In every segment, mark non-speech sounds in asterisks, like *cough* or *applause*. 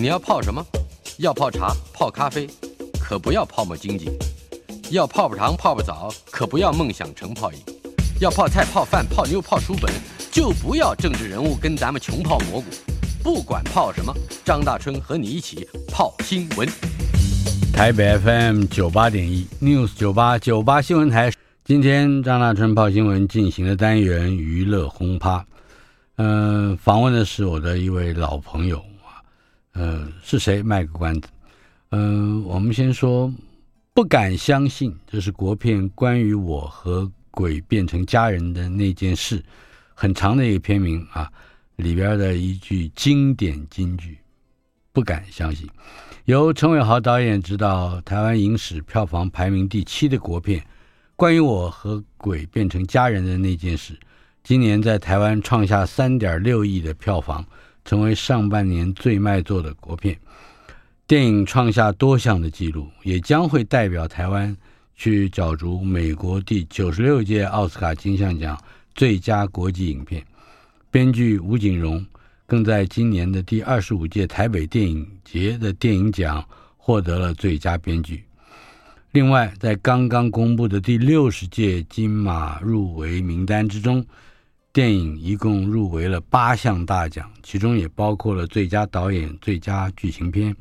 你要泡什么？要泡茶、泡咖啡，可不要泡沫经济；要泡泡糖、泡泡澡，可不要梦想成泡影；要泡菜、泡饭、泡妞、泡书本，就不要政治人物跟咱们穷泡蘑菇。不管泡什么，张大春和你一起泡新闻。台北 FM 九八点一 News 九八九八新闻台，今天张大春泡新闻进行的单元娱乐轰趴，嗯、访问的是我的一位老朋友。呃，是谁？卖个关子。嗯、呃，我们先说，不敢相信，这是国片关于我和鬼变成家人的那件事，很长的一个片名啊，里边的一句经典金句，不敢相信。由陈伟豪导演执导，台湾影史票房排名第七的国片，关于我和鬼变成家人的那件事，今年在台湾创下三点六亿的票房。成为上半年最卖座的国片，电影创下多项的纪录，也将会代表台湾去角逐美国第九十六届奥斯卡金像奖最佳国际影片。编剧吴景荣更在今年的第二十五届台北电影节的电影奖获得了最佳编剧。另外，在刚刚公布的第六十届金马入围名单之中，电影一共入围了八项大奖，其中也包括了最佳导演、最佳剧情片、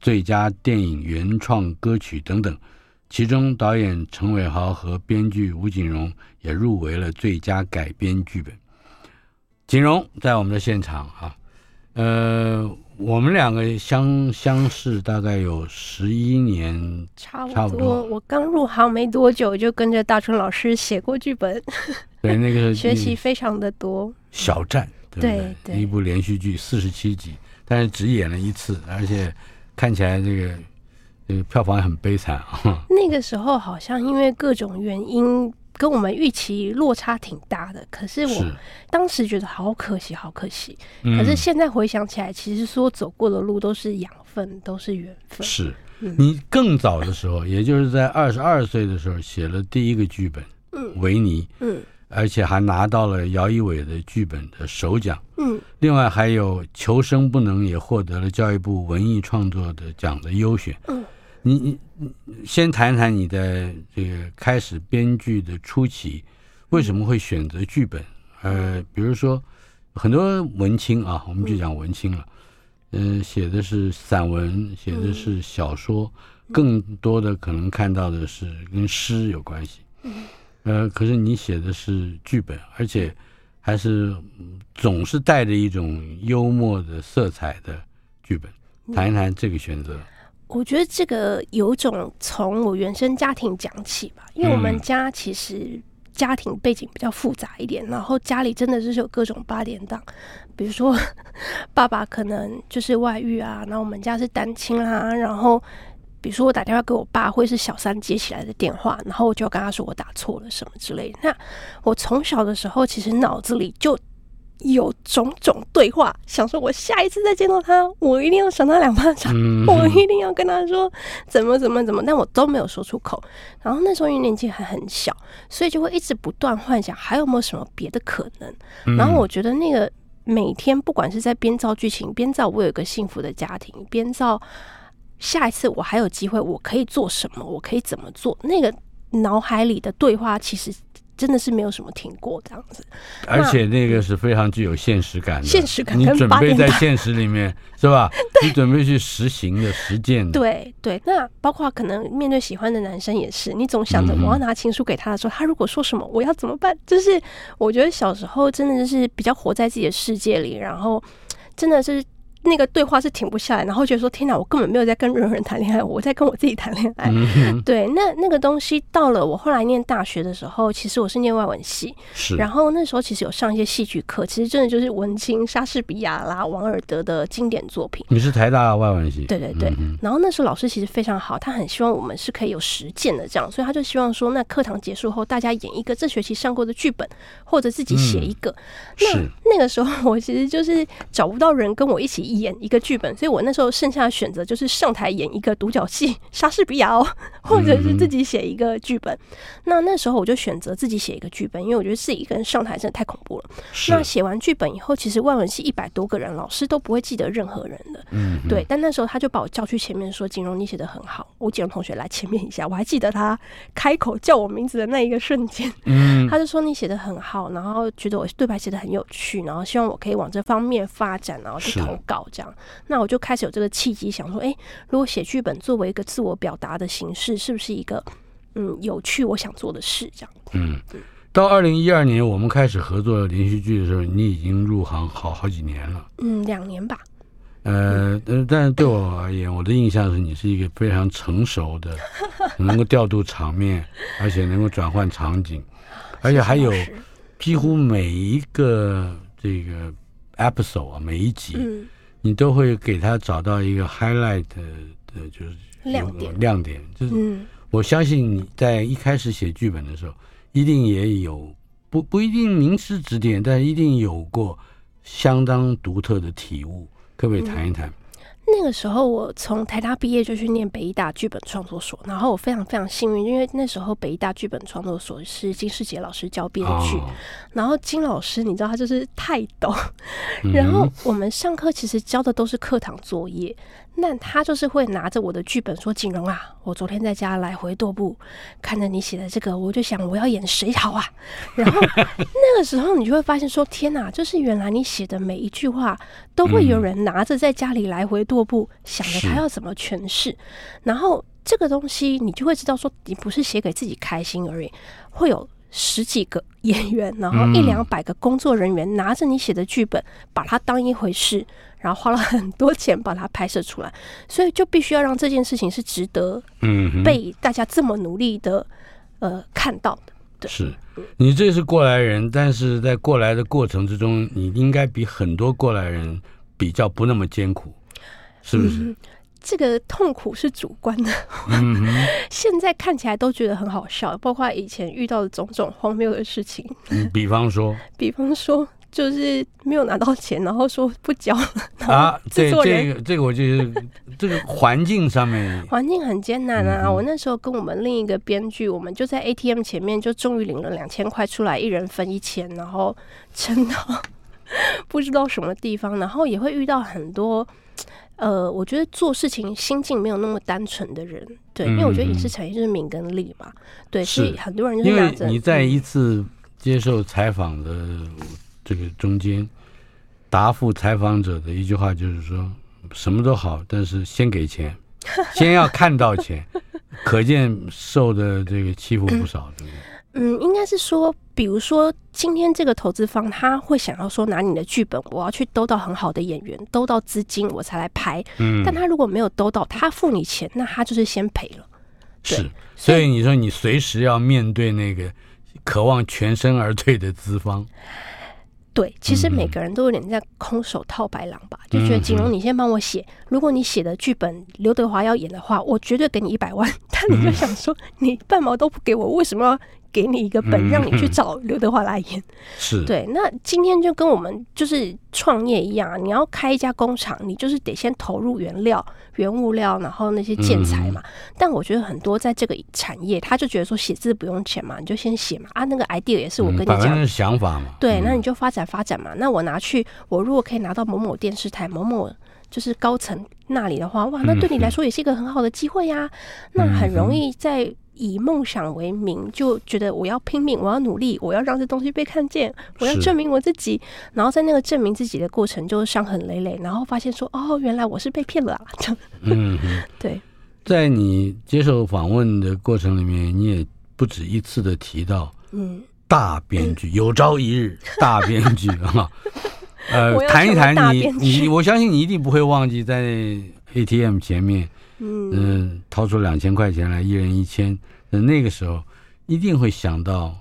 最佳电影原创歌曲等等。其中，导演陈伟豪和编剧吴景荣也入围了最佳改编剧本。景荣在我们的现场啊，呃，我们两个相相识大概有十一年，差不多。差不多我刚入行没多久，就跟着大春老师写过剧本。对，那个 *laughs* 学习非常的多。小站，对不对？一部连续剧四十七集，但是只演了一次，而且看起来这个这个票房很悲惨啊。*laughs* 那个时候好像因为各种原因，跟我们预期落差挺大的。可是我当时觉得好可惜，好可惜。可是现在回想起来，其实说走过的路都是养分，都是缘分。是你更早的时候，也就是在二十二岁的时候写了第一个剧本，嗯，维尼，嗯。而且还拿到了姚一伟的剧本的首奖。嗯，另外还有《求生不能》也获得了教育部文艺创作的奖的优选。嗯，你你先谈谈你的这个开始编剧的初期，为什么会选择剧本？呃，比如说很多文青啊，我们就讲文青了。嗯，呃，写的是散文，写的是小说，更多的可能看到的是跟诗有关系。嗯。呃，可是你写的是剧本，而且还是总是带着一种幽默的色彩的剧本，谈一谈这个选择。我觉得这个有种从我原生家庭讲起吧，因为我们家其实家庭背景比较复杂一点，然后家里真的就是有各种八点档，比如说 *laughs* 爸爸可能就是外遇啊，然后我们家是单亲啊，然后。比如说我打电话给我爸，会是小三接起来的电话，然后我就跟他说我打错了什么之类的。那我从小的时候，其实脑子里就有种种对话，想说我下一次再见到他，我一定要赏他两巴掌，嗯、*laughs* 我一定要跟他说怎么怎么怎么，但我都没有说出口。然后那时候因为年纪还很小，所以就会一直不断幻想还有没有什么别的可能。然后我觉得那个每天不管是在编造剧情，编造我有一个幸福的家庭，编造。下一次我还有机会，我可以做什么？我可以怎么做？那个脑海里的对话，其实真的是没有什么停过这样子。而且那个是非常具有现实感的，现实感。你准备在现实里面 *laughs* 是吧？你准备去实行的、实践的。对对，那包括可能面对喜欢的男生也是，你总想着我要拿情书给他的时候，他如果说什么，我要怎么办？就是我觉得小时候真的就是比较活在自己的世界里，然后真的是。那个对话是停不下来，然后觉得说天哪，我根本没有在跟任何人谈恋爱，我在跟我自己谈恋爱。嗯、*laughs* 对，那那个东西到了我后来念大学的时候，其实我是念外文系，是。然后那时候其实有上一些戏剧课，其实真的就是文青莎士比亚啦、王尔德的经典作品。你是台大外文系？对对对。嗯、然后那时候老师其实非常好，他很希望我们是可以有实践的这样，所以他就希望说，那课堂结束后大家演一个这学期上过的剧本，或者自己写一个。嗯、那那个时候我其实就是找不到人跟我一起演一个剧本，所以我那时候剩下的选择就是上台演一个独角戏，*laughs* 莎士比亚哦，或者是自己写一个剧本。嗯、那那时候我就选择自己写一个剧本，因为我觉得自己一个人上台真的太恐怖了。那写完剧本以后，其实外文系一百多个人，老师都不会记得任何人的。嗯，对。但那时候他就把我叫去前面说：“瑾蓉，你写的很好。”我景荣同学来前面一下，我还记得他开口叫我名字的那一个瞬间。嗯，他就说：“你写的很好，然后觉得我对白写的很有趣，然后希望我可以往这方面发展，然后去投稿这样。”那我就开始有这个契机，想说：“哎，如果写剧本作为一个自我表达的形式，是不是一个嗯有趣我想做的事？”这样。嗯，到二零一二年我们开始合作连续剧的时候，你已经入行好好几年了。嗯，两年吧。呃，但是对我而言，我的印象是你是一个非常成熟的，*laughs* 能够调度场面，而且能够转换场景，而且还有几乎每一个这个 episode 啊，每一集，你都会给他找到一个 highlight 的，就是亮点，亮点。就是我相信你在一开始写剧本的时候，一定也有不不一定名师指点，但一定有过相当独特的体悟。可不可以谈一谈？嗯，那个时候我从台大毕业就去念北医大剧本创作所，然后我非常非常幸运，因为那时候北医大剧本创作所是金世杰老师教编剧，哦、然后金老师你知道他就是泰斗，*laughs* 然后我们上课其实教的都是课堂作业。那他就是会拿着我的剧本说：“景荣啊，我昨天在家来回踱步，看着你写的这个，我就想我要演谁好啊。”然后那个时候你就会发现说：“天哪，就是原来你写的每一句话都会有人拿着在家里来回踱步，想着他要怎么诠释。然后这个东西你就会知道说，你不是写给自己开心而已，会有十几个演员，然后一两百个工作人员拿着你写的剧本，把它当一回事。”然后花了很多钱把它拍摄出来，所以就必须要让这件事情是值得，嗯，被大家这么努力的，呃，看到的。对，是你这是过来人，但是在过来的过程之中，你应该比很多过来人比较不那么艰苦，是不是？嗯，这个痛苦是主观的，嗯，*laughs* 现在看起来都觉得很好笑，包括以前遇到的种种荒谬的事情。嗯，比方说，*laughs* 比方说。就是没有拿到钱，然后说不交了。*laughs* 啊，这这个这个，我觉得 *laughs* 这个环境上面，环境很艰难啊。我那时候跟我们另一个编剧，我们就在 ATM 前面，就终于领了两千块出来，一人分一千，然后撑到 *laughs* 不知道什么地方，然后也会遇到很多呃，我觉得做事情心境没有那么单纯的人。对，因为我觉得影视产业就是名跟利嘛。对，所以很多人就是拿着。你在一次接受采访的。这个中间答复采访者的一句话就是说，什么都好，但是先给钱，*laughs* 先要看到钱，可见受的这个欺负不少，对不对？嗯，应该是说，比如说今天这个投资方他会想要说，拿你的剧本，我要去兜到很好的演员，兜到资金，我才来拍。嗯，但他如果没有兜到，他付你钱，那他就是先赔了。是，所以你说你随时要面对那个渴望全身而退的资方。对，其实每个人都有点在空手套白狼吧，嗯、就觉得景荣，你先帮我写，如果你写的剧本刘德华要演的话，我绝对给你一百万。*laughs* 但你就想说，你半毛都不给我，为什么要？给你一个本，让你去找刘德华来演，是对。那今天就跟我们就是创业一样啊，你要开一家工厂，你就是得先投入原料、原物料，然后那些建材嘛。但我觉得很多在这个产业，他就觉得说写字不用钱嘛，你就先写嘛。啊，那个 idea 也是我跟你讲的想法嘛。对，那你就发展发展嘛。那我拿去，我如果可以拿到某某电视台、某某就是高层那里的话，哇，那对你来说也是一个很好的机会呀。那很容易在。以梦想为名，就觉得我要拼命，我要努力，我要让这东西被看见，我要证明我自己。然后在那个证明自己的过程，就伤痕累累。然后发现说，哦，原来我是被骗了啊！嗯，*laughs* 对。在你接受访问的过程里面，你也不止一次的提到，嗯，大编剧有朝一日大编剧 *laughs* 啊。呃，谈一谈你你，我相信你一定不会忘记在 ATM 前面，嗯、呃，掏出两千块钱来，一人一千。那那个时候一定会想到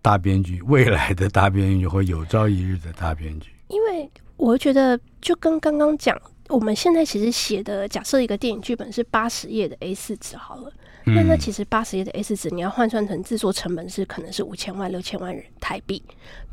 大编剧，未来的大编剧或有朝一日的大编剧。因为我觉得，就跟刚刚讲，我们现在其实写的，假设一个电影剧本是八十页的 A 四纸好了。那那其实八十页的 S 纸，你要换算成制作成本是可能是五千万六千万人台币。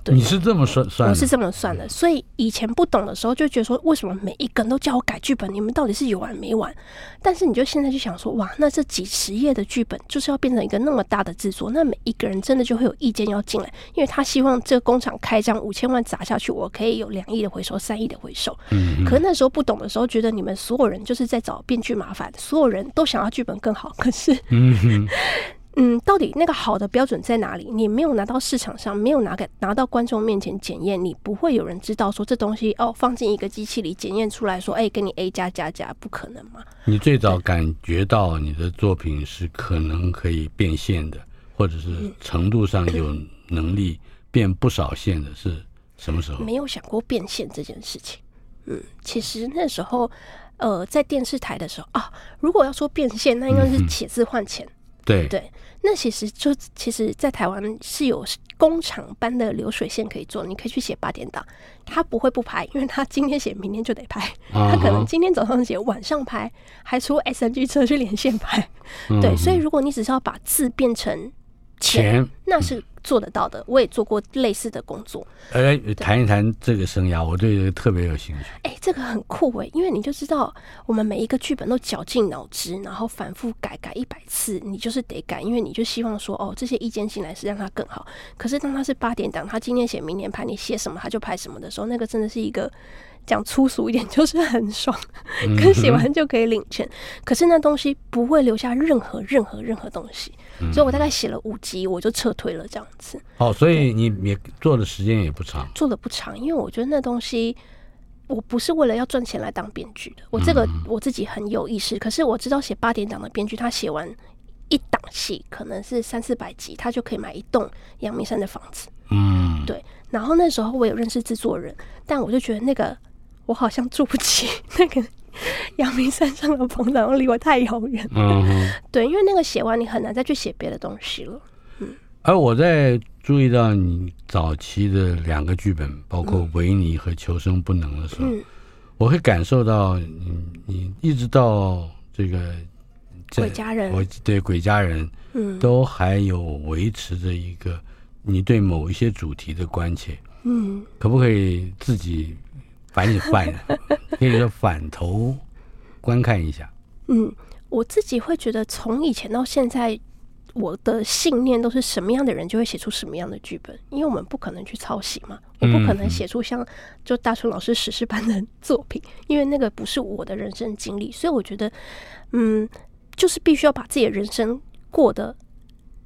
对，你是这么算算？我是这么算的。所以以前不懂的时候，就觉得说，为什么每一个人都叫我改剧本？你们到底是有完没完？但是你就现在就想说，哇，那这几十页的剧本就是要变成一个那么大的制作，那每一个人真的就会有意见要进来，因为他希望这个工厂开张五千万砸下去，我可以有两亿的回收，三亿的回收。嗯。可是那时候不懂的时候，觉得你们所有人就是在找编剧麻烦，所有人都想要剧本更好，可是。嗯哼，嗯，到底那个好的标准在哪里？你没有拿到市场上，没有拿给拿到观众面前检验，你不会有人知道说这东西哦，放进一个机器里检验出来说，哎，给你 A 加加加，不可能嘛？你最早感觉到你的作品是可能可以变现的，或者是程度上有能力变不少线的，是什么时候？没有想过变现这件事情。嗯，其实那时候。呃，在电视台的时候啊，如果要说变现，那应该是写字换钱。嗯、对对，那其实就其实，在台湾是有工厂般的流水线可以做，你可以去写八点档，他不会不拍，因为他今天写，明天就得拍。他可能今天早上写，晚上拍，还出 SNG 车去连线拍。嗯、对，所以如果你只是要把字变成钱，那是。做得到的，我也做过类似的工作。来谈一谈这个生涯，我对这个特别有兴趣。哎，这个很酷哎，因为你就知道，我们每一个剧本都绞尽脑汁，然后反复改改一百次，你就是得改，因为你就希望说，哦，这些意见进来是让它更好。可是当他是八点档，他今天写，明年拍，你写什么他就拍什么的时候，那个真的是一个。讲粗俗一点，就是很爽，跟写完就可以领钱。嗯、可是那东西不会留下任何任何任何东西，嗯、所以我大概写了五集，我就撤退了这样子。哦，所以你也做的时间也不长，做的不长，因为我觉得那东西我不是为了要赚钱来当编剧的，我这个我自己很有意识。嗯、可是我知道写八点档的编剧，他写完一档戏可能是三四百集，他就可以买一栋阳明山的房子。嗯，对。然后那时候我有认识制作人，但我就觉得那个。我好像住不起 *laughs* 那个 *laughs* 阳明山上的棚，然后离我太遥远。嗯，对，因为那个写完，你很难再去写别的东西了。嗯，而我在注意到你早期的两个剧本，包括《维尼》和《求生不能》的时候，嗯、我会感受到你，你一直到这个《鬼家人》，我对《鬼家人》嗯，都还有维持着一个你对某一些主题的关切。嗯，可不可以自己？反一反，可以说反头观看一下。嗯，我自己会觉得，从以前到现在，我的信念都是什么样的人就会写出什么样的剧本，因为我们不可能去抄袭嘛，我不可能写出像就大春老师史诗般的 *laughs* 作品，因为那个不是我的人生经历，所以我觉得，嗯，就是必须要把自己的人生过得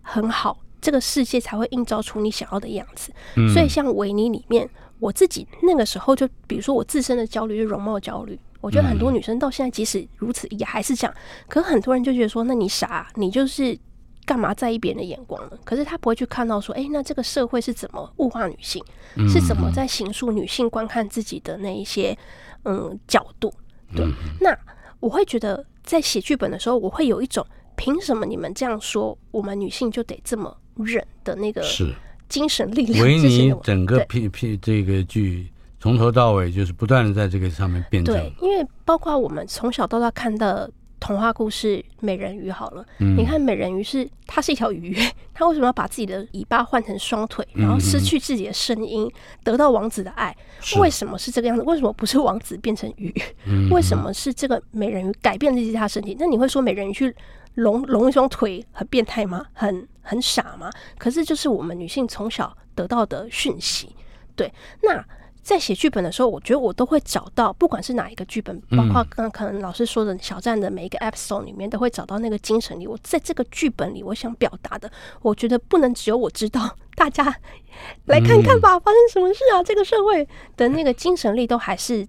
很好，这个世界才会映照出你想要的样子。所以像维尼里面。我自己那个时候就，比如说我自身的焦虑，就容貌焦虑。我觉得很多女生到现在即使如此，也还是这样。可很多人就觉得说，那你傻，你就是干嘛在意别人的眼光呢？可是他不会去看到说，哎，那这个社会是怎么物化女性，是怎么在形塑女性观看自己的那一些嗯角度？对，那我会觉得在写剧本的时候，我会有一种凭什么你们这样说，我们女性就得这么忍的那个是。精神力量。维尼整个片片这个剧从头到尾就是不断的在这个上面辩证。对，因为包括我们从小到大看的童话故事《美人鱼》好了，嗯、你看美人鱼是它是一条鱼，*laughs* 它为什么要把自己的尾巴换成双腿，然后失去自己的声音，嗯、得到王子的爱？为什么是这个样子？为什么不是王子变成鱼？嗯、为什么是这个美人鱼改变自己他身体？那你会说美人鱼去？隆隆一双腿很变态吗？很很傻吗？可是就是我们女性从小得到的讯息。对，那在写剧本的时候，我觉得我都会找到，不管是哪一个剧本，包括刚刚可能老师说的小站的每一个 episode 里面，都会找到那个精神力。我在这个剧本里，我想表达的，我觉得不能只有我知道，大家来看看吧，发生什么事啊？这个社会的那个精神力都还是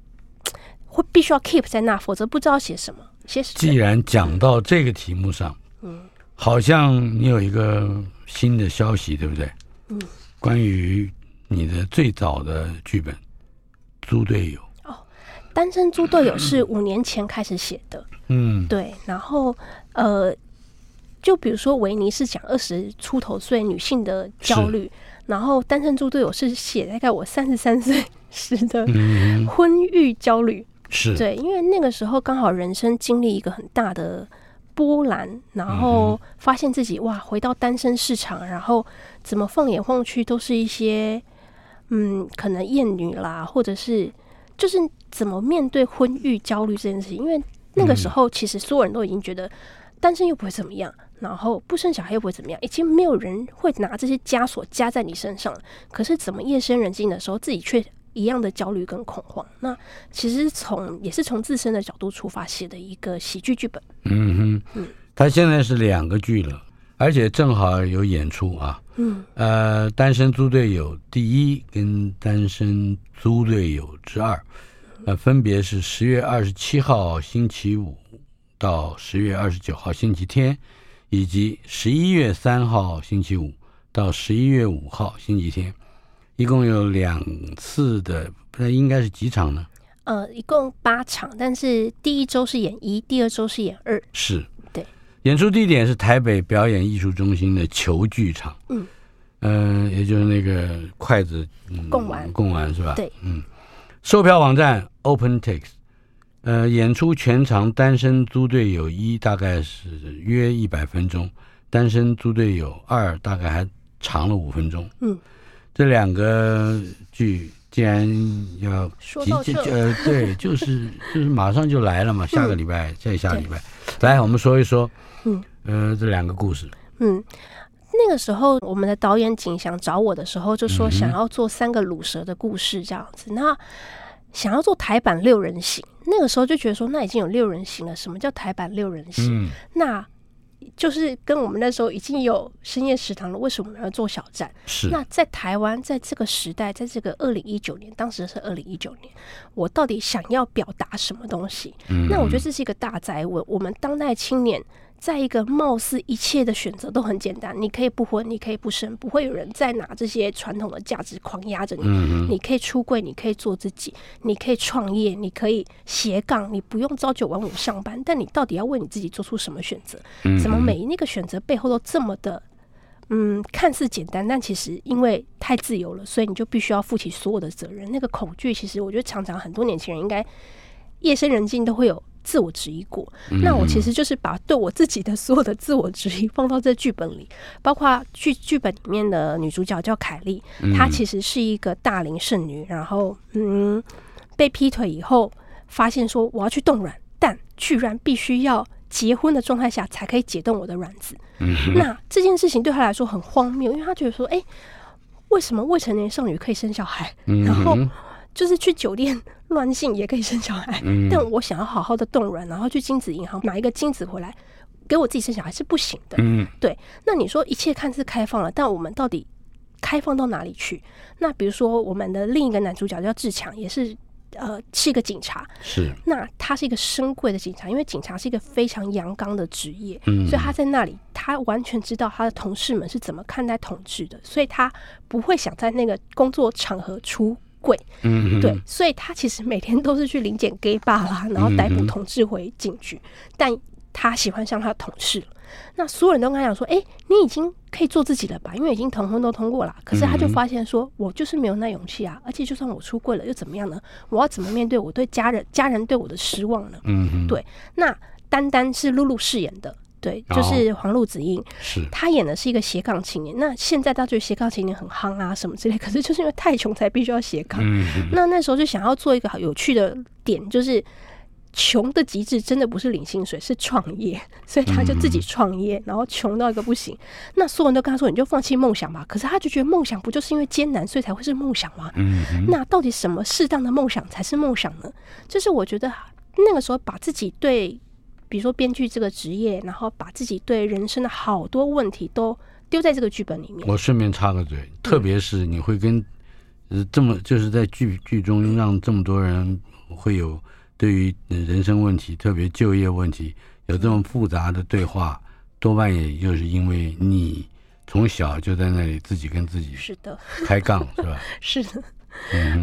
会必须要 keep 在那，否则不知道写什么。既然讲到这个题目上，嗯，好像你有一个新的消息，对不对？嗯，关于你的最早的剧本《猪队友》哦，《单身猪队友 *coughs*》是五年前开始写的。嗯，对。然后呃，就比如说维尼是讲二十出头岁女性的焦虑，然后《单身猪队友》是写大概我三十三岁时的婚育焦虑。是对，因为那个时候刚好人生经历一个很大的波澜，然后发现自己哇，回到单身市场，然后怎么放眼望去都是一些嗯，可能厌女啦，或者是就是怎么面对婚育焦虑这件事情。因为那个时候其实所有人都已经觉得单身又不会怎么样，然后不生小孩又不会怎么样，已经没有人会拿这些枷锁加在你身上了。可是怎么夜深人静的时候，自己却一样的焦虑跟恐慌，那其实从也是从自身的角度出发写的一个喜剧剧本。嗯哼，嗯，他现在是两个剧了，而且正好有演出啊。嗯，呃，单身猪队友第一跟单身猪队友之二，呃，分别是十月二十七号星期五到十月二十九号星期天，以及十一月三号星期五到十一月五号星期天。一共有两次的，那应该是几场呢？呃，一共八场，但是第一周是演一，第二周是演二。是，对。演出地点是台北表演艺术中心的球剧场。嗯，呃，也就是那个筷子、嗯、贡丸，贡丸是吧？对，嗯。售票网站 OpenTix，呃，演出全长单身租队友一大概是约一百分钟，单身租队友二大概还长了五分钟。嗯。这两个剧既然要说呃，对，*laughs* 就是就是马上就来了嘛，下个礼拜再下礼拜，来我们说一说，嗯，呃，这两个故事，嗯，那个时候我们的导演景祥找我的时候就说想要做三个鲁蛇的故事这样子，那想要做台版六人行，那个时候就觉得说那已经有六人行了，什么叫台版六人行？那就是跟我们那时候已经有深夜食堂了，为什么要做小站？是那在台湾，在这个时代，在这个二零一九年，当时是二零一九年，我到底想要表达什么东西？嗯，那我觉得这是一个大灾问。我们当代青年。在一个貌似一切的选择都很简单，你可以不婚，你可以不生，不会有人再拿这些传统的价值框压着你。嗯、你可以出柜，你可以做自己，你可以创业，你可以斜杠，你不用朝九晚五上班。但你到底要为你自己做出什么选择？嗯、怎么每一个选择背后都这么的，嗯，看似简单，但其实因为太自由了，所以你就必须要负起所有的责任。那个恐惧，其实我觉得常常很多年轻人应该夜深人静都会有。自我质疑过，那我其实就是把对我自己的所有的自我质疑放到这剧本里，包括剧剧本里面的女主角叫凯莉，她其实是一个大龄剩女，然后嗯被劈腿以后，发现说我要去冻卵，但居然必须要结婚的状态下才可以解冻我的卵子。那这件事情对她来说很荒谬，因为她觉得说，哎，为什么未成年少女可以生小孩，然后就是去酒店。乱性也可以生小孩，嗯、但我想要好好的冻卵，然后去精子银行买一个精子回来给我自己生小孩是不行的。嗯，对。那你说一切看似开放了，但我们到底开放到哪里去？那比如说我们的另一个男主角叫志强，也是呃是一个警察。是。那他是一个深贵的警察，因为警察是一个非常阳刚的职业，嗯，所以他在那里，他完全知道他的同事们是怎么看待统治的，所以他不会想在那个工作场合出。贵，嗯，对，所以他其实每天都是去临检 gay bar 啦，然后逮捕同志回警局。但他喜欢上他的同事了，那所有人都跟他讲说：“哎，你已经可以做自己了吧？因为已经同婚都通过了。”可是他就发现说：“我就是没有那勇气啊！而且就算我出柜了又怎么样呢？我要怎么面对我对家人、家人对我的失望呢？”嗯，对。那单单是露露饰演的。对，就是黄璐子英，是他演的是一个斜杠青年。那现在他觉得斜杠青年很夯啊，什么之类。可是就是因为太穷，才必须要斜杠。嗯、*laughs* 那那时候就想要做一个有趣的点，就是穷的极致真的不是领薪水，是创业。所以他就自己创业，然后穷到一个不行。那所有人都跟他说：“你就放弃梦想吧。”可是他就觉得梦想不就是因为艰难，所以才会是梦想吗？嗯、那到底什么适当的梦想才是梦想呢？就是我觉得那个时候把自己对。比如说编剧这个职业，然后把自己对人生的好多问题都丢在这个剧本里面。我顺便插个嘴，特别是你会跟呃这么就是在剧剧中让这么多人会有对于人生问题，特别就业问题有这么复杂的对话，多半也就是因为你从小就在那里自己跟自己是的开杠是吧？*laughs* 是的，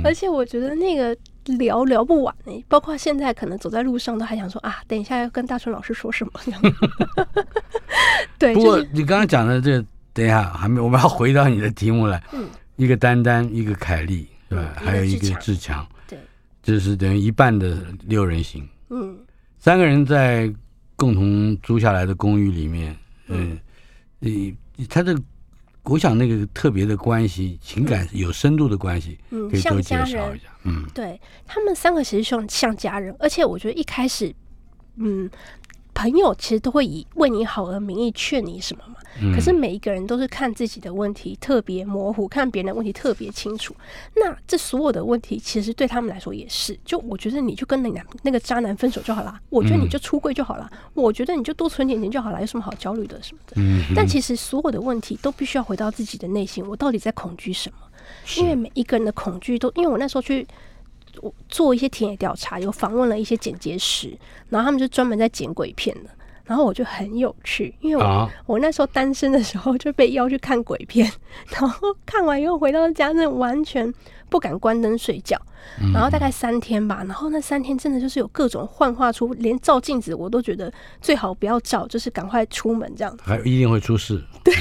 而且我觉得那个聊聊不完呢、欸。包括现在可能走在路上都还想说啊，等一下要跟大春老师说什么这样。*laughs* 对，不过就是、你刚刚讲的这，等一下还没，我们要回到你的题目来。嗯，一个丹丹，一个凯丽，对吧？嗯、还有一个志强。对，这是等于一半的六人行。嗯，三个人在共同租下来的公寓里面，嗯，嗯，他的。我想那个特别的关系，情感有深度的关系，嗯，可以多介绍一下。嗯，对他们三个其实像像家人，而且我觉得一开始，嗯。朋友其实都会以为你好的名义劝你什么嘛，可是每一个人都是看自己的问题特别模糊，看别人的问题特别清楚。那这所有的问题，其实对他们来说也是。就我觉得你就跟那男那个渣男分手就好了，我觉得你就出柜就好了，我觉得你就多存点钱就好了，有什么好焦虑的什么的。但其实所有的问题都必须要回到自己的内心，我到底在恐惧什么？因为每一个人的恐惧都，因为我那时候去。我做一些田野调查，有访问了一些剪接师，然后他们就专门在剪鬼片的。然后我就很有趣，因为我、啊、我那时候单身的时候就被邀去看鬼片，*laughs* 然后看完以后回到家，那完全不敢关灯睡觉。然后大概三天吧，然后那三天真的就是有各种幻化出，连照镜子我都觉得最好不要照，就是赶快出门这样子。还一定会出事。*laughs* 对，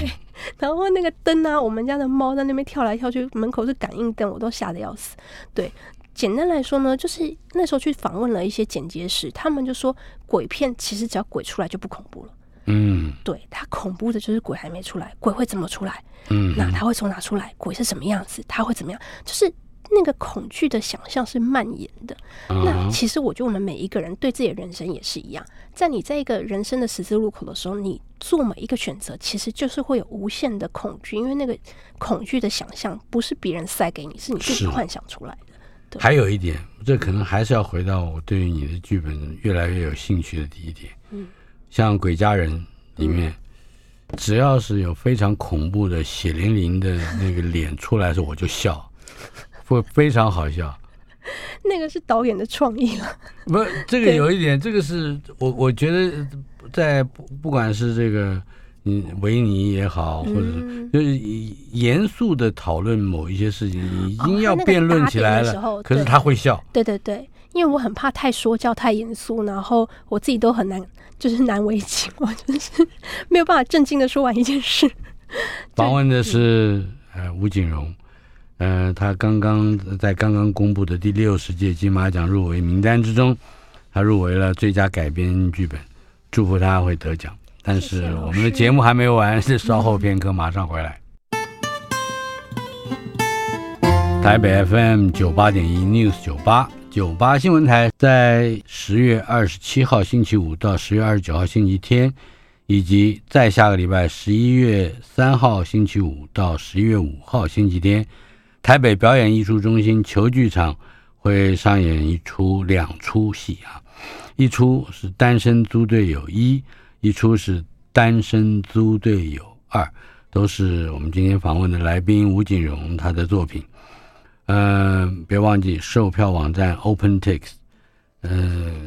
然后那个灯啊，我们家的猫在那边跳来跳去，门口是感应灯，我都吓得要死。对。简单来说呢，就是那时候去访问了一些剪接师，他们就说鬼片其实只要鬼出来就不恐怖了。嗯，对，它恐怖的就是鬼还没出来，鬼会怎么出来？嗯，那他会从哪出来？鬼是什么样子？他会怎么样？就是那个恐惧的想象是蔓延的。嗯、那其实我觉得我们每一个人对自己的人生也是一样，在你在一个人生的十字路口的时候，你做每一个选择，其实就是会有无限的恐惧，因为那个恐惧的想象不是别人塞给你，是你自己幻想出来的。还有一点，这可能还是要回到我对于你的剧本越来越有兴趣的第一点。嗯，像《鬼家人》里面，嗯、只要是有非常恐怖的血淋淋的那个脸出来的时候，我就笑，会非常好笑。*laughs* 那个是导演的创意了。不，这个有一点，这个是我我觉得在不不管是这个。嗯，维尼也好，或者是就是严肃的讨论某一些事情，已经要辩论起来了，哦、可是他会笑。对对对，因为我很怕太说教、太严肃，然后我自己都很难，就是难为情，我就是没有办法正经的说完一件事。*laughs* 访问的是呃吴景荣，呃，他刚刚在刚刚公布的第六十届金马奖入围名单之中，他入围了最佳改编剧本，祝福他会得奖。但是我们的节目还没完，*laughs* 是稍后片刻马上回来。台北 FM 九八点一 News 九八九八新闻台，在十月二十七号星期五到十月二十九号星期天，以及在下个礼拜十一月三号星期五到十一月五号星期天，台北表演艺术中心球剧场会上演一出两出戏啊，一出是《单身租队友一》。一出是《单身租队友二》，都是我们今天访问的来宾吴景荣他的作品。嗯、别忘记售票网站 OpenTix。嗯、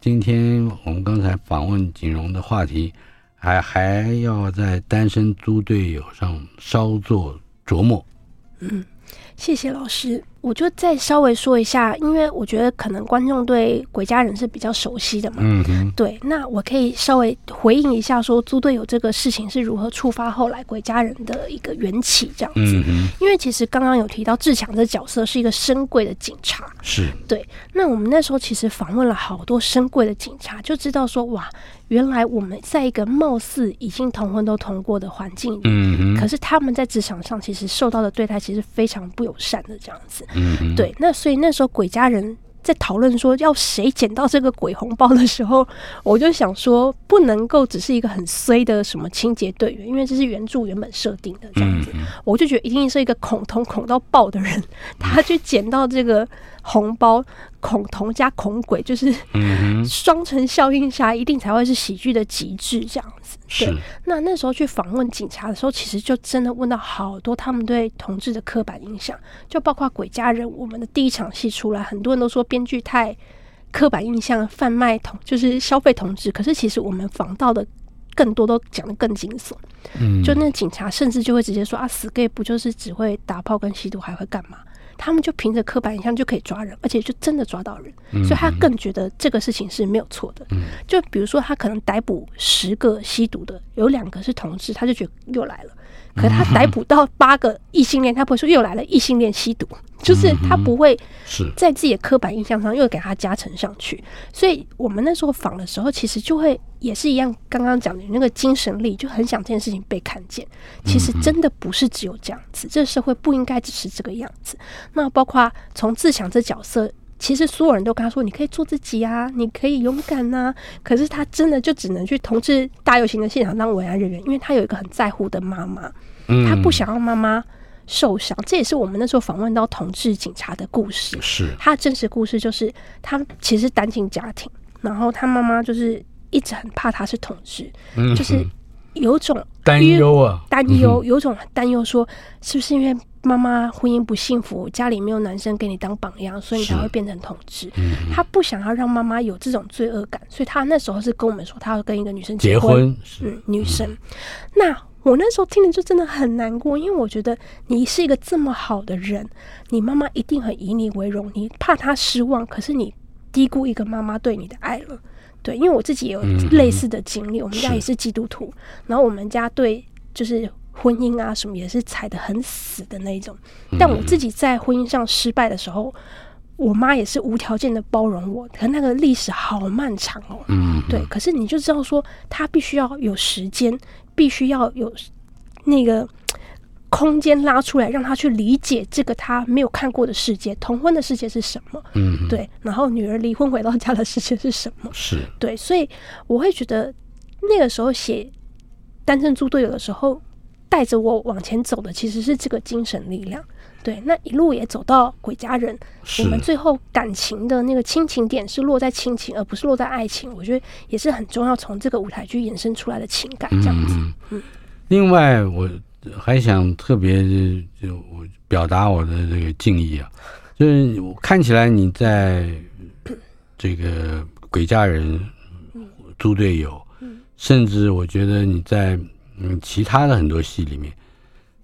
今天我们刚才访问景荣的话题，还还要在《单身租队友》上稍作琢磨。嗯，谢谢老师。我就再稍微说一下，因为我觉得可能观众对鬼家人是比较熟悉的嘛。嗯哼。对，那我可以稍微回应一下，说租队友这个事情是如何触发后来鬼家人的一个缘起这样子。嗯哼。因为其实刚刚有提到志强这角色是一个深贵的警察。是。对，那我们那时候其实访问了好多深贵的警察，就知道说哇，原来我们在一个貌似已经同婚都同过的环境里，嗯。可是他们在职场上其实受到的对待其实非常不友善的这样子。嗯，对，那所以那时候鬼家人在讨论说要谁捡到这个鬼红包的时候，我就想说不能够只是一个很衰的什么清洁队员，因为这是原著原本设定的这样子，我就觉得一定是一个恐同恐到爆的人，他去捡到这个。红包恐同加恐鬼，就是双层效应下，一定才会是喜剧的极致这样子。对，那那时候去访问警察的时候，其实就真的问到好多他们对同志的刻板印象，就包括鬼家人。我们的第一场戏出来，很多人都说编剧太刻板印象，贩卖同就是消费同志。可是其实我们访到的更多都讲得更惊悚。嗯，就那警察甚至就会直接说啊，死 gay 不就是只会打炮跟吸毒，还会干嘛？他们就凭着刻板印象就可以抓人，而且就真的抓到人，所以他更觉得这个事情是没有错的。就比如说，他可能逮捕十个吸毒的，有两个是同志，他就觉得又来了。可他逮捕到八个异性恋，他不会说又来了异性恋吸毒，就是他不会在自己的刻板印象上又给他加成上去。所以我们那时候访的时候，其实就会也是一样，刚刚讲的那个精神力，就很想这件事情被看见。其实真的不是只有这样子，这个社会不应该只是这个样子。那包括从自强这角色。其实所有人都跟他说：“你可以做自己啊，你可以勇敢呐、啊。”可是他真的就只能去同志大游行的现场当维安人员，因为他有一个很在乎的妈妈，他不想让妈妈受伤。这也是我们那时候访问到同志警察的故事。是他的真实故事，就是他其实单亲家庭，然后他妈妈就是一直很怕他是同志，就是有种担忧啊，担忧，有种担忧，说是不是因为。妈妈婚姻不幸福，家里没有男生给你当榜样，所以你才会变成同志。嗯、他不想要让妈妈有这种罪恶感，所以他那时候是跟我们说，他要跟一个女生结婚。结婚嗯，女生。嗯、那我那时候听了就真的很难过，因为我觉得你是一个这么好的人，你妈妈一定很以你为荣，你怕她失望，可是你低估一个妈妈对你的爱了。对，因为我自己也有类似的经历，嗯、我们家也是基督徒，然后我们家对就是。婚姻啊，什么也是踩得很死的那种。但我自己在婚姻上失败的时候，我妈也是无条件的包容我。可那个历史好漫长哦。嗯，对。可是你就知道说，她必须要有时间，必须要有那个空间拉出来，让他去理解这个他没有看过的世界。同婚的世界是什么？嗯，对。然后女儿离婚回到家的世界是什么？是对。所以我会觉得那个时候写《单身猪队友》的时候。带着我往前走的其实是这个精神力量，对，那一路也走到鬼家人，我们最后感情的那个亲情点是落在亲情，而不是落在爱情，我觉得也是很重要，从这个舞台剧衍生出来的情感这样子。嗯，嗯，另外我还想特别就我表达我的这个敬意啊，就是看起来你在这个鬼家人猪队友，甚至我觉得你在。嗯，其他的很多戏里面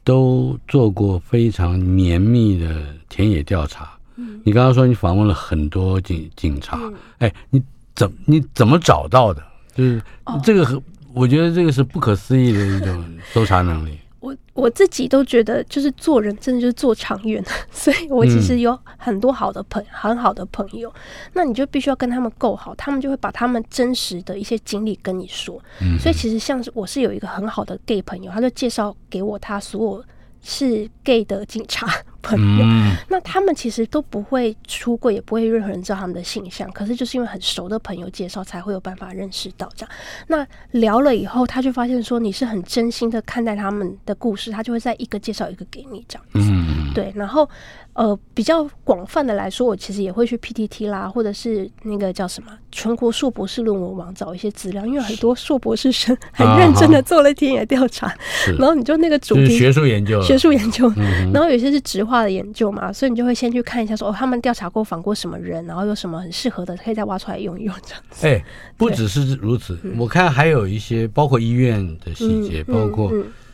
都做过非常绵密的田野调查。嗯，你刚刚说你访问了很多警警察，嗯、哎，你怎你怎么找到的？就是这个，我觉得这个是不可思议的一种搜查能力。我我自己都觉得，就是做人真的就是做长远，*laughs* 所以我其实有很多好的朋、嗯、很好的朋友，那你就必须要跟他们够好，他们就会把他们真实的一些经历跟你说。嗯、所以其实像是我是有一个很好的 gay 朋友，他就介绍给我他所有是 gay 的警察 *laughs* 朋友，嗯、那他们其实都不会出柜，也不会任何人知道他们的性向，可是就是因为很熟的朋友介绍，才会有办法认识到这样。那聊了以后，他就发现说你是很真心的看待他们的故事，他就会再一个介绍一个给你这样子。嗯、对，然后呃比较广泛的来说，我其实也会去 PTT 啦，或者是那个叫什么全国硕博士论文网找一些资料，因为很多硕博士生很认真的做了田野调查，啊、然后你就那个主题学术研究，学术研究，嗯、然后有些是直化。的研究嘛，所以你就会先去看一下说，哦，他们调查过访过什么人，然后有什么很适合的，可以再挖出来用一用这样子。哎，不只是如此，对我看还有一些包括医院的细节，嗯、包括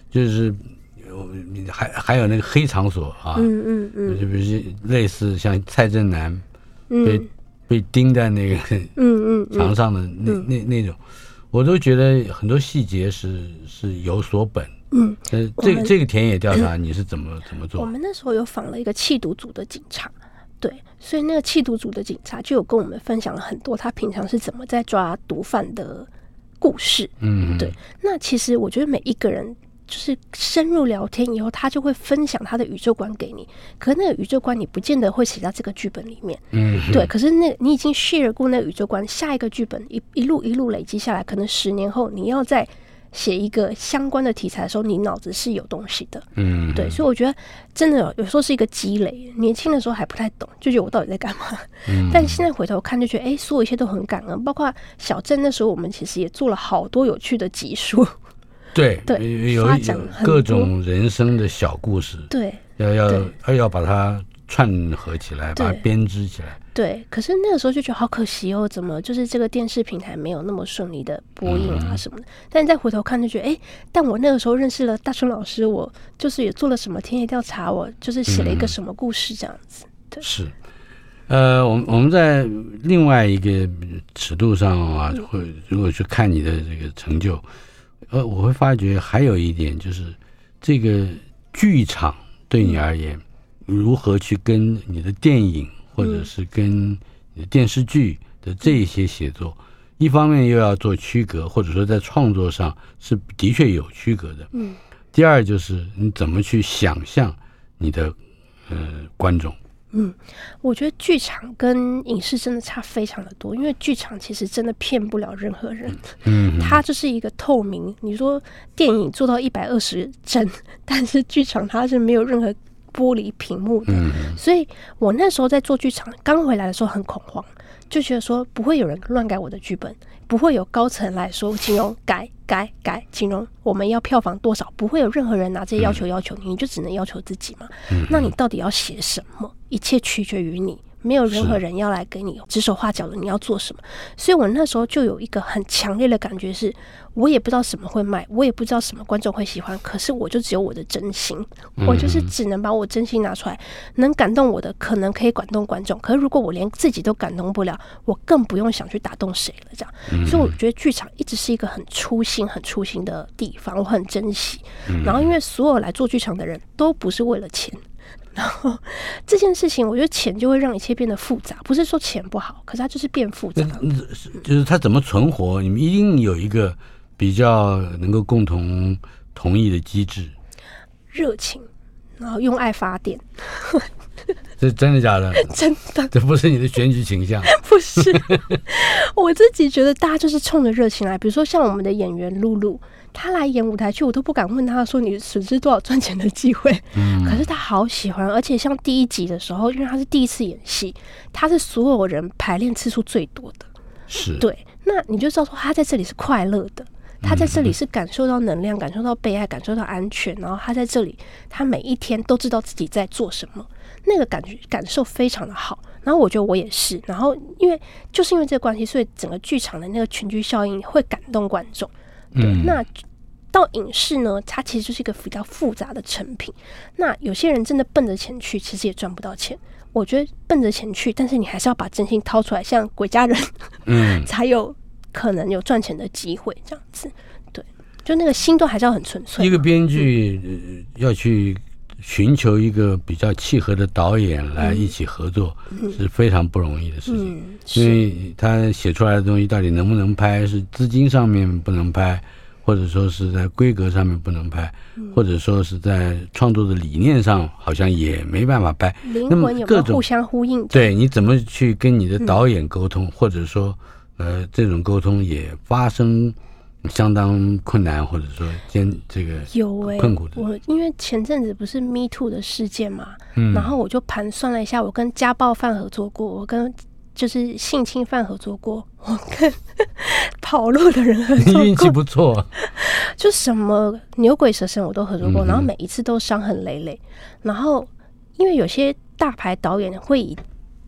就是还还有那个黑场所啊，嗯嗯嗯，就比如类似像蔡振南被、嗯、被钉在那个嗯嗯墙上的那、嗯、那那，那种，我都觉得很多细节是是有所本。嗯，这个这个田野调查 *clears throat* 你是怎么怎么做？我们那时候有访了一个弃毒组的警察，对，所以那个弃毒组的警察就有跟我们分享了很多他平常是怎么在抓毒贩的故事。嗯，对。那其实我觉得每一个人就是深入聊天以后，他就会分享他的宇宙观给你。可是那个宇宙观你不见得会写在这个剧本里面。嗯，对。可是那你已经 share 过那个宇宙观，下一个剧本一一路一路累积下来，可能十年后你要再。写一个相关的题材的时候，你脑子是有东西的，嗯，对，所以我觉得真的有有时候是一个积累。年轻的时候还不太懂，就觉得我到底在干嘛，嗯，但现在回头看就觉得，哎，所有一切都很感恩。包括小镇那时候，我们其实也做了好多有趣的集数，对对，有各种人生的小故事，对，要要要要把它串合起来，把它编织起来。对，可是那个时候就觉得好可惜哦，怎么就是这个电视平台没有那么顺利的播映啊什么的？嗯、但再回头看就觉得，哎，但我那个时候认识了大春老师，我就是也做了什么田野调查，我就是写了一个什么故事这样子。嗯、对，是，呃，我们我们在另外一个尺度上啊，会如果去看你的这个成就，呃，我会发觉还有一点就是这个剧场。对你而言，如何去跟你的电影或者是跟你的电视剧的这些写作，一方面又要做区隔，或者说在创作上是的确有区隔的。嗯。第二就是你怎么去想象你的呃观众。嗯，我觉得剧场跟影视真的差非常的多，因为剧场其实真的骗不了任何人。嗯，它就是一个透明。你说电影做到一百二十帧，*laughs* 但是剧场它是没有任何玻璃屏幕的。嗯，所以我那时候在做剧场，刚回来的时候很恐慌，就觉得说不会有人乱改我的剧本，不会有高层来说金融改。改改，金融，我们要票房多少？不会有任何人拿这些要求要求你，你就只能要求自己嘛。那你到底要写什么？一切取决于你。没有任何人要来给你指手画脚的，你要做什么？所以我那时候就有一个很强烈的感觉是，我也不知道什么会卖，我也不知道什么观众会喜欢，可是我就只有我的真心，我就是只能把我真心拿出来，能感动我的可能可以感动观众，可是如果我连自己都感动不了，我更不用想去打动谁了。这样，所以我觉得剧场一直是一个很初心、很初心的地方，我很珍惜。然后，因为所有来做剧场的人都不是为了钱。然后这件事情，我觉得钱就会让一切变得复杂。不是说钱不好，可是它就是变复杂。就是它怎么存活？你们一定有一个比较能够共同同意的机制。热情，然后用爱发电。这真的假的？*laughs* 真的，这不是你的选举倾向。*laughs* 不是，*laughs* 我自己觉得大家就是冲着热情来。比如说像我们的演员露露。他来演舞台剧，我都不敢问他说，你损失多少赚钱的机会。嗯，可是他好喜欢，而且像第一集的时候，因为他是第一次演戏，他是所有人排练次数最多的。是，对，那你就知道说他在这里是快乐的，他在这里是感受到能量，感受到被爱，感受到安全。然后他在这里，他每一天都知道自己在做什么，那个感觉感受非常的好。然后我觉得我也是，然后因为就是因为这个关系，所以整个剧场的那个群居效应会感动观众。对，那到影视呢，它其实就是一个比较复杂的成品。那有些人真的奔着钱去，其实也赚不到钱。我觉得奔着钱去，但是你还是要把真心掏出来，像鬼家人，嗯，*laughs* 才有可能有赚钱的机会。这样子，对，就那个心都还是要很纯粹。一个编剧、嗯、要去寻求一个比较契合的导演来一起合作，嗯、是非常不容易的事情。嗯、因为他写出来的东西到底能不能拍，是资金上面不能拍。或者说是在规格上面不能拍，嗯、或者说是在创作的理念上好像也没办法拍。灵魂有没有互相呼应？对，你怎么去跟你的导演沟通？嗯、或者说，呃，这种沟通也发生相当困难，或者说艰这个有哎困苦的。我因为前阵子不是 Me Too 的事件嘛，嗯、然后我就盘算了一下，我跟家暴犯合作过，我跟。就是性侵犯合作过，*laughs* 我跟跑路的人合作过，你运气不错。就什么牛鬼蛇神我都合作过，嗯、然后每一次都伤痕累累。然后因为有些大牌导演会以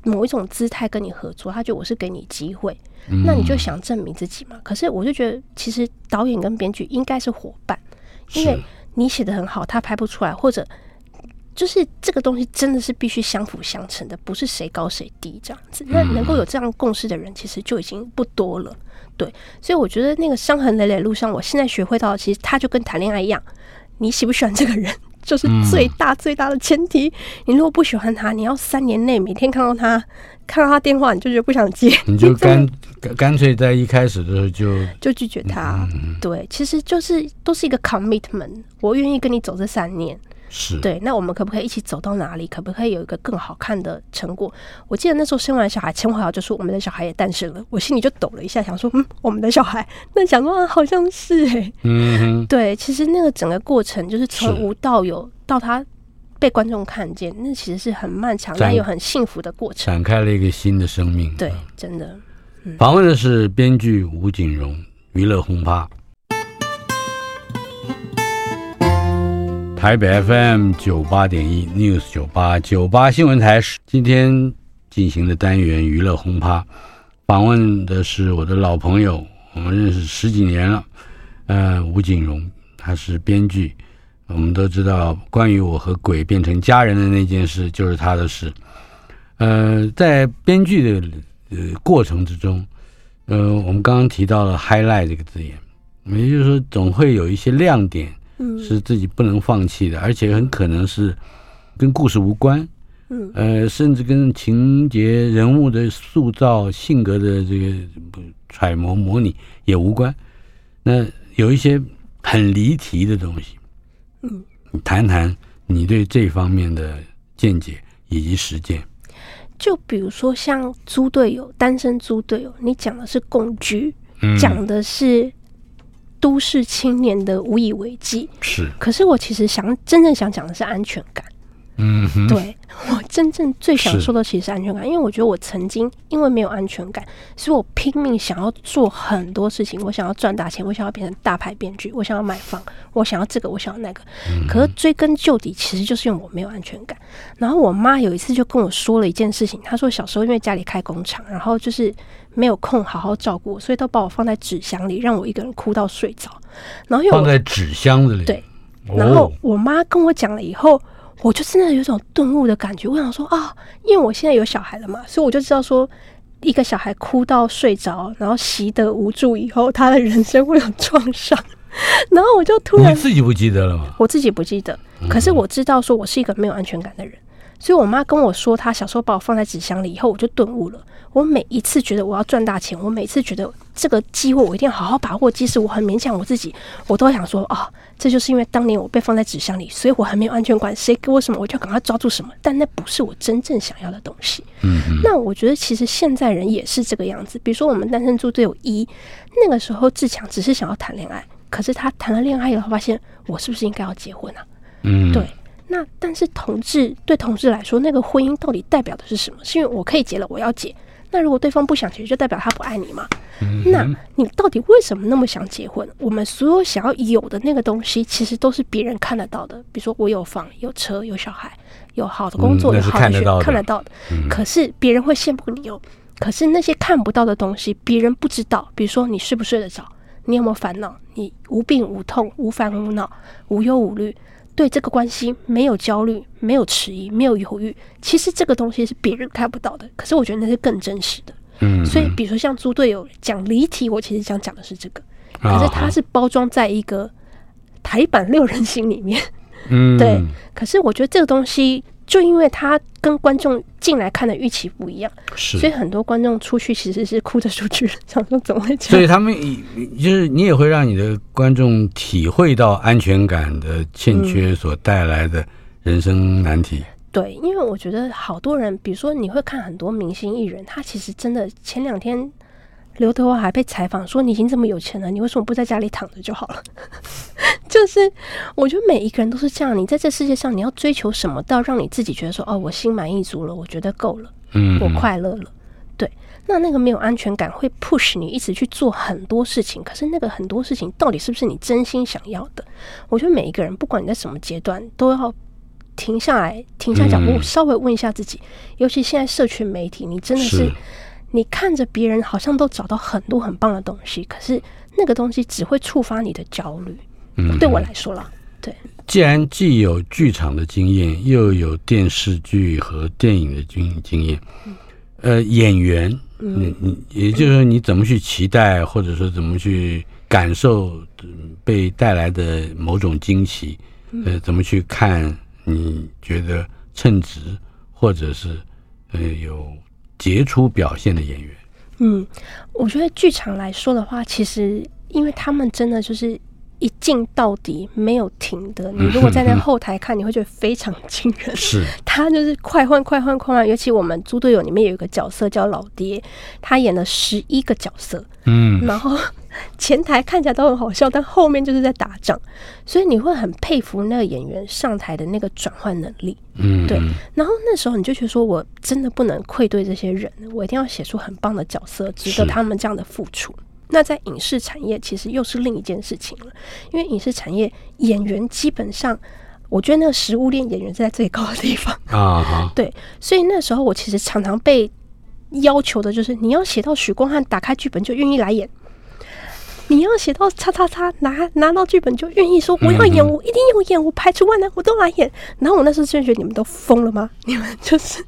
某一种姿态跟你合作，他觉得我是给你机会，嗯、那你就想证明自己嘛。可是我就觉得，其实导演跟编剧应该是伙伴，因为你写的很好，他拍不出来，或者。就是这个东西真的是必须相辅相成的，不是谁高谁低这样子。那能够有这样共识的人，其实就已经不多了。对，所以我觉得那个伤痕累累路上，我现在学会到，其实他就跟谈恋爱一样，你喜不喜欢这个人，就是最大最大的前提。你如果不喜欢他，你要三年内每天看到他，看到他电话，你就觉得不想接，你就干 *laughs* 干脆在一开始的时候就就拒绝他。对，其实就是都是一个 commitment，我愿意跟你走这三年。是对，那我们可不可以一起走到哪里？可不可以有一个更好看的成果？我记得那时候生完小孩，陈华就说我们的小孩也诞生了，我心里就抖了一下，想说嗯，我们的小孩，那想说啊，好像是哎、欸，嗯，对，其实那个整个过程就是从无到有，到他被观众看见，那其实是很漫长但又很幸福的过程，展开了一个新的生命。对，真的。嗯、访问的是编剧吴景荣，娱乐轰趴。台北 FM 九八点一 News 九八九八新闻台，今天进行的单元娱乐轰趴，访问的是我的老朋友，我们认识十几年了，呃，吴景荣，他是编剧。我们都知道，关于我和鬼变成家人的那件事，就是他的事。呃，在编剧的呃过程之中，呃，我们刚刚提到了 “highlight” 这个字眼，也就是说，总会有一些亮点，是自己不能放弃的，而且很可能是跟故事无关，嗯，呃，甚至跟情节、人物的塑造、性格的这个揣摩、模拟也无关。那有一些很离题的东西。嗯，你谈谈你对这方面的见解以及实践。就比如说像猪队友，单身猪队友，你讲的是共居，嗯、讲的是都市青年的无以为继。是，可是我其实想真正想讲的是安全感。嗯哼，对，*laughs* 我真正最想说的其实是安全感，因为我觉得我曾经因为没有安全感，所以我拼命想要做很多事情，我想要赚大钱，我想要变成大牌编剧，我想要买房，我想要这个，我想要那个。可是追根究底，其实就是因为我没有安全感。然后我妈有一次就跟我说了一件事情，她说小时候因为家里开工厂，然后就是没有空好好照顾我，所以都把我放在纸箱里，让我一个人哭到睡着。然后又放在纸箱子里，对。然后我妈跟我讲了以后。我就真的有种顿悟的感觉，我想说啊，因为我现在有小孩了嘛，所以我就知道说，一个小孩哭到睡着，然后习得无助以后，他的人生会有创伤。*laughs* 然后我就突然，你自己不记得了吗？我自己不记得，可是我知道说我是一个没有安全感的人，所以我妈跟我说，她小时候把我放在纸箱里以后，我就顿悟了。我每一次觉得我要赚大钱，我每次觉得这个机会我一定要好好把握，即使我很勉强我自己，我都想说啊，这就是因为当年我被放在纸箱里，所以我很没有安全感，谁给我什么我就赶快抓住什么，但那不是我真正想要的东西。嗯，那我觉得其实现在人也是这个样子，比如说我们单身猪队友一，那个时候志强只是想要谈恋爱，可是他谈了恋爱以后发现，我是不是应该要结婚啊？嗯，对。那但是同志对同志来说，那个婚姻到底代表的是什么？是因为我可以结了，我要结。那如果对方不想结，就代表他不爱你吗？嗯、那你到底为什么那么想结婚？我们所有想要有的那个东西，其实都是别人看得到的。比如说，我有房、有车、有小孩、有好的工作、嗯、有好的学，看得到的。嗯、可是别人会羡慕你哦。可是那些看不到的东西，别人不知道。比如说，你睡不睡得着？你有没有烦恼？你无病无痛、无烦无恼、无忧无虑。对这个关系没有焦虑，没有迟疑，没有犹豫。其实这个东西是别人看不到的，可是我觉得那是更真实的。嗯，所以比如说像猪队友讲离题，我其实想讲的是这个，可是它是包装在一个台版六人行里面。嗯，对。可是我觉得这个东西。就因为他跟观众进来看的预期不一样，是，所以很多观众出去其实是哭着出去，想说怎么会这样？所以他们就是你也会让你的观众体会到安全感的欠缺所带来的人生难题。嗯、对，因为我觉得好多人，比如说你会看很多明星艺人，他其实真的前两天。刘德华还被采访说：“你已经这么有钱了，你为什么不在家里躺着就好了？” *laughs* 就是我觉得每一个人都是这样，你在这世界上，你要追求什么，到让你自己觉得说：“哦，我心满意足了，我觉得够了，嗯，我快乐了。”对，那那个没有安全感会 push 你一直去做很多事情，可是那个很多事情到底是不是你真心想要的？我觉得每一个人，不管你在什么阶段，都要停下来，停下脚步，稍微问一下自己。尤其现在社群媒体，你真的是。你看着别人好像都找到很多很棒的东西，可是那个东西只会触发你的焦虑。嗯，对我来说啦，对。既然既有剧场的经验，又有电视剧和电影的经经验，嗯、呃，演员，嗯，你也就是说，你怎么去期待，或者说怎么去感受被带来的某种惊喜？呃，怎么去看？你觉得称职，或者是呃有。杰出表现的演员，嗯，我觉得剧场来说的话，其实因为他们真的就是一镜到底没有停的。你如果在那后台看，你会觉得非常惊人。*laughs* 是，他就是快换快换快换。尤其我们猪队友里面有一个角色叫老爹，他演了十一个角色，嗯，然后。前台看起来都很好笑，但后面就是在打仗，所以你会很佩服那个演员上台的那个转换能力。嗯，对。然后那时候你就觉得说，我真的不能愧对这些人，我一定要写出很棒的角色，值得他们这样的付出。那在影视产业，其实又是另一件事情了，因为影视产业演员基本上，我觉得那个食物链演员是在最高的地方 *laughs* 啊。对，所以那时候我其实常常被要求的就是，你要写到许光汉打开剧本就愿意来演，你要写到叉叉叉拿拿到剧本就愿意说我要演，我一定要演，我排除万难我都来演。然后我那时候就觉得你们都疯了吗？你们就是。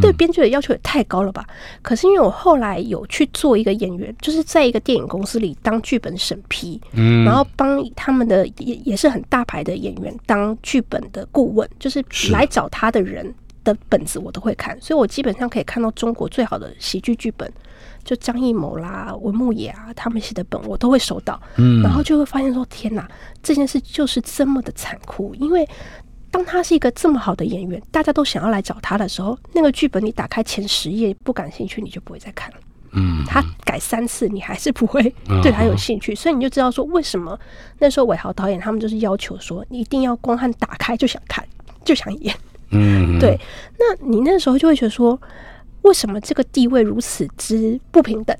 对编剧的要求也太高了吧？可是因为我后来有去做一个演员，就是在一个电影公司里当剧本审批，嗯，然后帮他们的也也是很大牌的演员当剧本的顾问，就是来找他的人的本子我都会看，所以我基本上可以看到中国最好的喜剧剧本，就张艺谋啦、文牧野啊他们写的本我都会收到，嗯，然后就会发现说天哪，这件事就是这么的残酷，因为。当他是一个这么好的演员，大家都想要来找他的时候，那个剧本你打开前十页不感兴趣，你就不会再看了。嗯，他改三次，你还是不会对他有兴趣，所以你就知道说为什么那时候伟豪导演他们就是要求说，你一定要光汉打开就想看，就想演。嗯，对。那你那时候就会觉得说，为什么这个地位如此之不平等？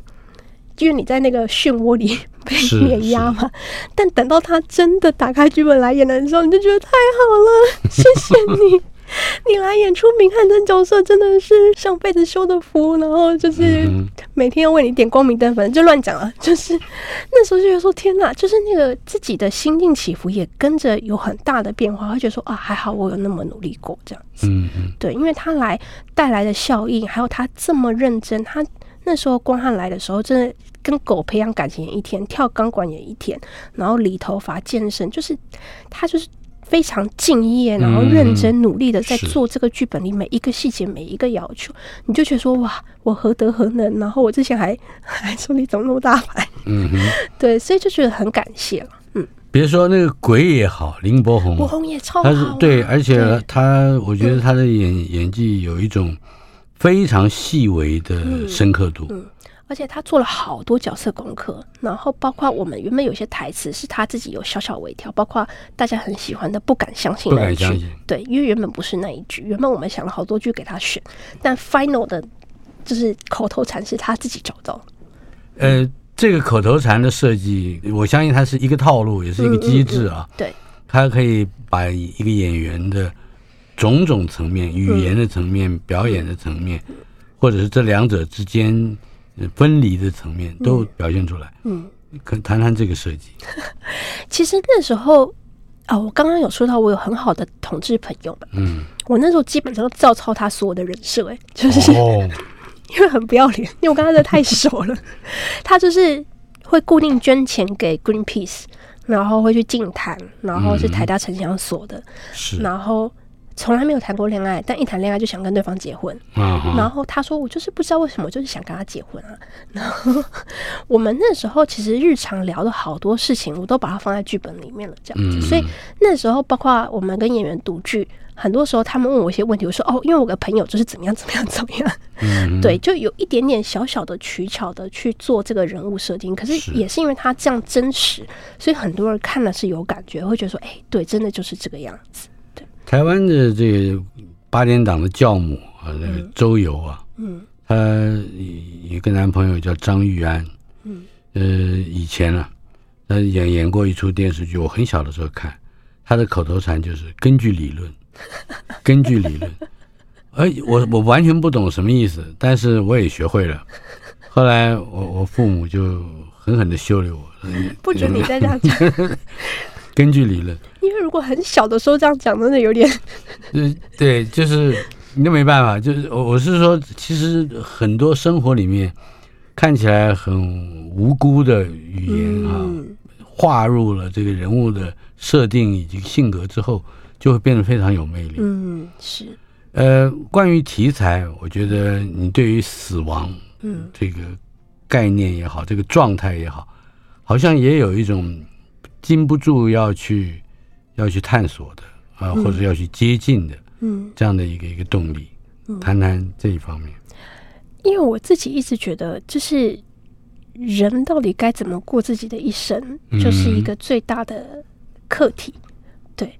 因为你在那个漩涡里被碾压嘛，但等到他真的打开剧本来演的时候，你就觉得太好了，*laughs* 谢谢你，你来演出明汉这角色真的是上辈子修的福，然后就是每天要为你点光明灯，反正就乱讲了。就是那时候就觉得说天哪，就是那个自己的心境起伏也跟着有很大的变化，会觉得说啊，还好我有那么努力过这样子。嗯嗯，对，因为他来带来的效应，还有他这么认真，他。那时候光汉来的时候，真的跟狗培养感情也一天，跳钢管也一天，然后理头发、健身，就是他就是非常敬业，然后认真努力的在做这个剧本里每一个细节、每一个要求，你就觉得说哇，我何德何能？然后我之前还 *laughs* 还说你怎么那么大牌？嗯哼，*laughs* 对，所以就觉得很感谢了。嗯，别说那个鬼也好，林柏宏，柏宏也超好，啊，他是对，而且他，我觉得他的演、嗯、演技有一种。非常细微的深刻度，嗯，嗯，而且他做了好多角色功课，然后包括我们原本有些台词是他自己有小小微调，包括大家很喜欢的不敢相信那一句，对，因为原本不是那一句，原本我们想了好多句给他选，但 final 的就是口头禅是他自己找到。呃，这个口头禅的设计，我相信它是一个套路，也是一个机制啊，嗯嗯嗯，对，它可以把一个演员的。种种层面，语言的层面、嗯、表演的层面，或者是这两者之间分离的层面，都表现出来。嗯，可谈谈这个设计。*laughs* 其实那时候啊、哦，我刚刚有说到，我有很好的同志朋友们。嗯，我那时候基本上都照抄他所有的人设，哎，就是、哦、*laughs* 因为很不要脸，因为我跟他真的太熟了。*laughs* 他就是会固定捐钱给 Greenpeace，然后会去净坛，然后是台大城乡所的，是、嗯，然后。从来没有谈过恋爱，但一谈恋爱就想跟对方结婚。Uh -huh. 然后他说：“我就是不知道为什么，就是想跟他结婚啊。*laughs* ”然后我们那时候其实日常聊的好多事情，我都把它放在剧本里面了，这样子。Uh. 所以那时候，包括我们跟演员读剧，很多时候他们问我一些问题，我说：“哦，因为我个朋友就是怎么样怎么样怎么样。Uh -huh. 对，就有一点点小小的取巧的去做这个人物设定。可是也是因为他这样真实，所以很多人看了是有感觉，会觉得说：“哎，对，真的就是这个样子。”台湾的这个八点档的教母啊，那个周游啊，嗯，她有一个男朋友叫张玉安，嗯，呃，以前啊，他演演过一出电视剧，我很小的时候看，他的口头禅就是根据理论，*laughs* 根据理论，哎，我我完全不懂什么意思，但是我也学会了。后来我我父母就狠狠的修理我，不准你再这样讲。*laughs* 根据理论，因为如果很小的时候这样讲，真的有点，对对，就是你都没办法。就是我我是说，其实很多生活里面看起来很无辜的语言啊，划入了这个人物的设定以及性格之后，就会变得非常有魅力。嗯，是。呃，关于题材，我觉得你对于死亡，嗯，这个概念也好，这个状态也好，好像也有一种。禁不住要去，要去探索的啊，或者要去接近的，嗯，这样的一个一个动力，嗯，谈谈这一方面。因为我自己一直觉得，就是人到底该怎么过自己的一生，就是一个最大的课题。嗯。对，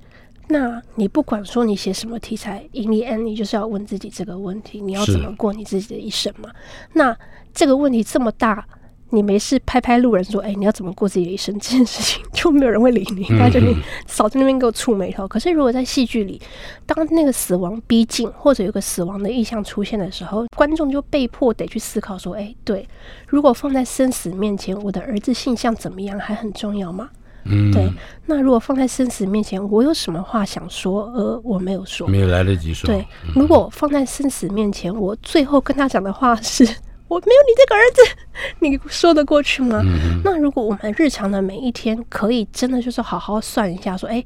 那你不管说你写什么题材，in the end，你就是要问自己这个问题：你要怎么过你自己的一生嘛？那这个问题这么大。你没事拍拍路人说，哎，你要怎么过自己的一生？这件事情就没有人会理你，大家就你少在那边给我触眉头。可是如果在戏剧里，当那个死亡逼近，或者有个死亡的意象出现的时候，观众就被迫得去思考说，哎，对，如果放在生死面前，我的儿子性向怎么样还很重要吗？嗯，对。那如果放在生死面前，我有什么话想说，而我没有说，没有来得及说。对，如果放在生死面前，我最后跟他讲的话是我没有你这个儿子，*laughs* 你说得过去吗？嗯、那如果我们日常的每一天可以真的就是好好算一下，说，哎，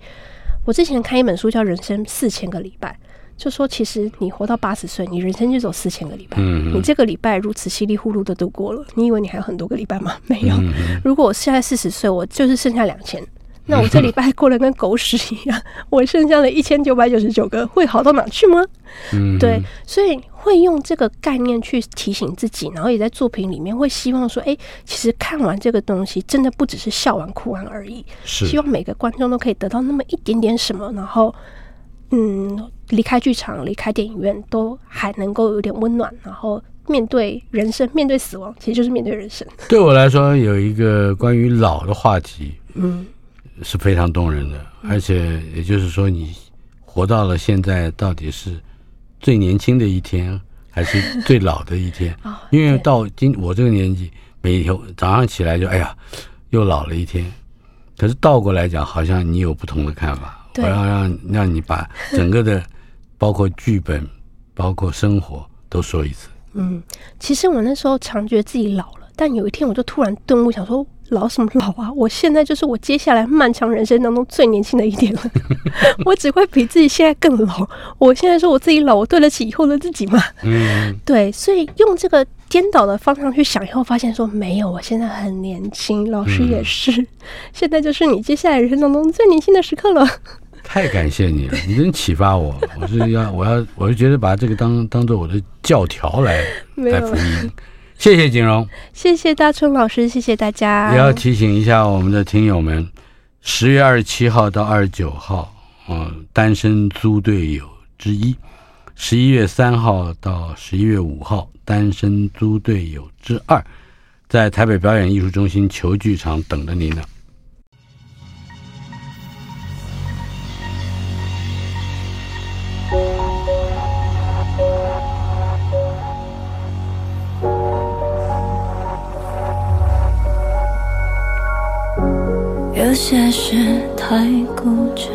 我之前看一本书叫《人生四千个礼拜》。就说，其实你活到八十岁，你人生就走四千个礼拜。嗯、你这个礼拜如此稀里糊涂的度过了，你以为你还有很多个礼拜吗？*laughs* 没有。嗯、如果我现在四十岁，我就是剩下两千，*laughs* 那我这礼拜过得跟狗屎一样，我剩下的一千九百九十九个会好到哪去吗？嗯、对，所以会用这个概念去提醒自己，然后也在作品里面会希望说，哎，其实看完这个东西，真的不只是笑完哭完而已，是希望每个观众都可以得到那么一点点什么，然后。嗯，离开剧场，离开电影院，都还能够有点温暖。然后面对人生，面对死亡，其实就是面对人生。对我来说，有一个关于老的话题，嗯，是非常动人的。嗯、而且，也就是说，你活到了现在，到底是最年轻的一天，还是最老的一天？*laughs* 哦、因为到今我这个年纪，每天早上起来就哎呀，又老了一天。可是倒过来讲，好像你有不同的看法。我要让让你把整个的，包括剧本，包括生活都说一次。嗯，其实我那时候常觉得自己老了，但有一天我就突然顿悟，想说老什么老啊？我现在就是我接下来漫长人生当中最年轻的一点了。*laughs* 我只会比自己现在更老。我现在说我自己老，我对得起以后的自己吗？嗯，对，所以用这个。颠倒的方向去想以后，发现说没有，我现在很年轻，老师也是，嗯、现在就是你接下来人生当中最年轻的时刻了。太感谢你了，你真启发我，我是要，我要，我就觉得把这个当当做我的教条来 *laughs* 来服膺。谢谢景荣，谢谢大春老师，谢谢大家。也要提醒一下我们的听友们，十月二十七号到二十九号，嗯，单身租队友之一；十一月三号到十一月五号。单身租队友之二，在台北表演艺术中心球剧场等着您呢。些事太固执，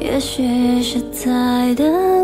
也许是在等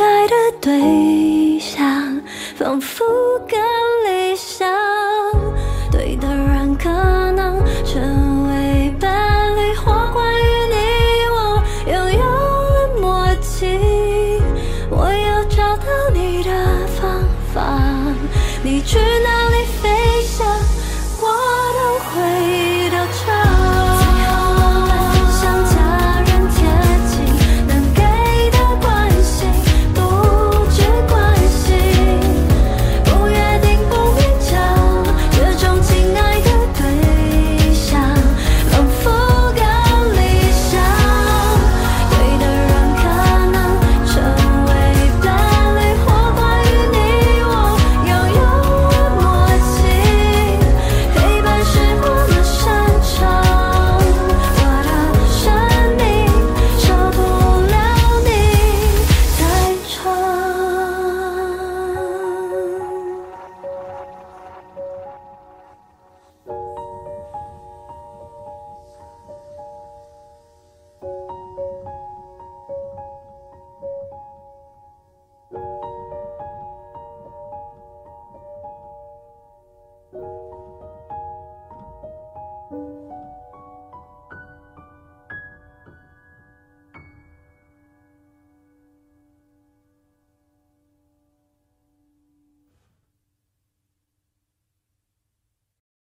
爱的对象，仿佛更理想。对的人可能成。